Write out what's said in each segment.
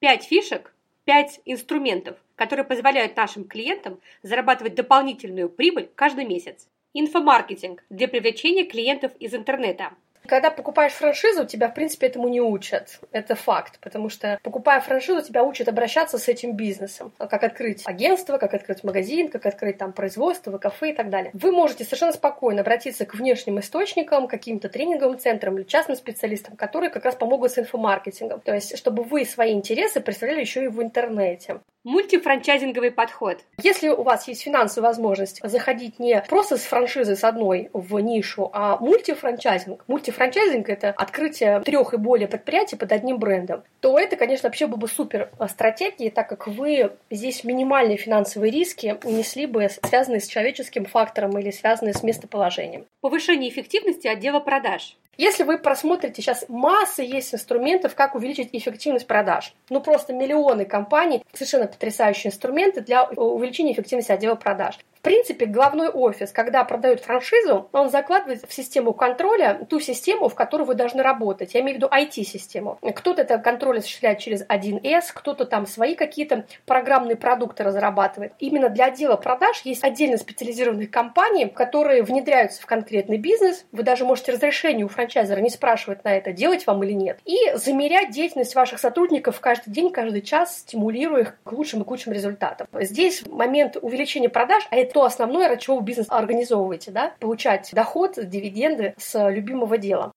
Пять фишек, пять инструментов, которые позволяют нашим клиентам зарабатывать дополнительную прибыль каждый месяц. Инфомаркетинг для привлечения клиентов из интернета – когда покупаешь франшизу, тебя, в принципе, этому не учат. Это факт. Потому что, покупая франшизу, тебя учат обращаться с этим бизнесом. Как открыть агентство, как открыть магазин, как открыть там производство, кафе и так далее. Вы можете совершенно спокойно обратиться к внешним источникам, каким-то тренинговым центрам или частным специалистам, которые как раз помогут с инфомаркетингом. То есть, чтобы вы свои интересы представляли еще и в интернете. Мультифранчайзинговый подход. Если у вас есть финансовая возможность заходить не просто с франшизы с одной в нишу, а мультифранчайзинг. Мультифранчайзинг — это открытие трех и более предприятий под одним брендом. То это, конечно, вообще было бы супер стратегией, так как вы здесь минимальные финансовые риски несли бы связанные с человеческим фактором или связанные с местоположением. Повышение эффективности отдела продаж. Если вы просмотрите, сейчас масса есть инструментов, как увеличить эффективность продаж. Ну, просто миллионы компаний, совершенно потрясающие инструменты для увеличения эффективности отдела продаж. Принципе, главной офис, когда продают франшизу, он закладывает в систему контроля ту систему, в которой вы должны работать. Я имею в виду IT-систему. Кто-то это контроль осуществляет через 1С, кто-то там свои какие-то программные продукты разрабатывает. Именно для отдела продаж есть отдельно специализированные компании, которые внедряются в конкретный бизнес. Вы даже можете разрешение у франчайзера не спрашивать на это, делать вам или нет. И замерять деятельность ваших сотрудников каждый день, каждый час, стимулируя их к лучшим и к лучшим результатам. Здесь момент увеличения продаж, а это то основное, ради чего вы бизнес организовываете, да, получать доход, дивиденды с любимого дела.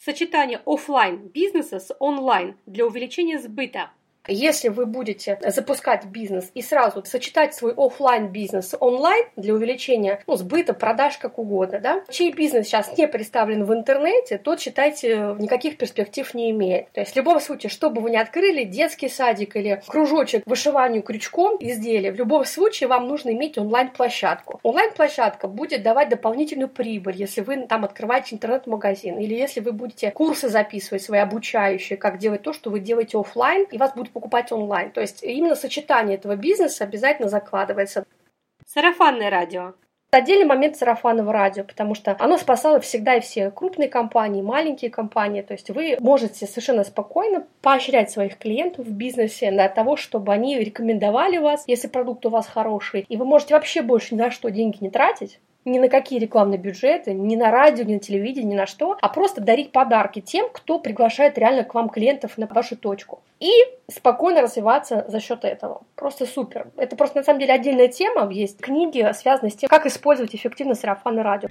Сочетание офлайн бизнеса с онлайн для увеличения сбыта если вы будете запускать бизнес и сразу сочетать свой офлайн бизнес с онлайн для увеличения ну, сбыта, продаж, как угодно, да, чей бизнес сейчас не представлен в интернете, тот, считайте, никаких перспектив не имеет. То есть в любом случае, что бы вы ни открыли, детский садик или кружочек вышиванию крючком изделия, в любом случае вам нужно иметь онлайн-площадку. Онлайн-площадка будет давать дополнительную прибыль, если вы там открываете интернет-магазин или если вы будете курсы записывать свои обучающие, как делать то, что вы делаете офлайн, и вас будут покупать онлайн. То есть именно сочетание этого бизнеса обязательно закладывается. Сарафанное радио. Отдельный момент сарафанного радио, потому что оно спасало всегда и все крупные компании, маленькие компании. То есть вы можете совершенно спокойно поощрять своих клиентов в бизнесе для того, чтобы они рекомендовали вас, если продукт у вас хороший. И вы можете вообще больше ни на что деньги не тратить, ни на какие рекламные бюджеты, ни на радио, ни на телевидение, ни на что, а просто дарить подарки тем, кто приглашает реально к вам клиентов на вашу точку. И спокойно развиваться за счет этого. Просто супер. Это просто на самом деле отдельная тема. Есть книги, связанные с тем, как использовать эффективно сарафанное радио.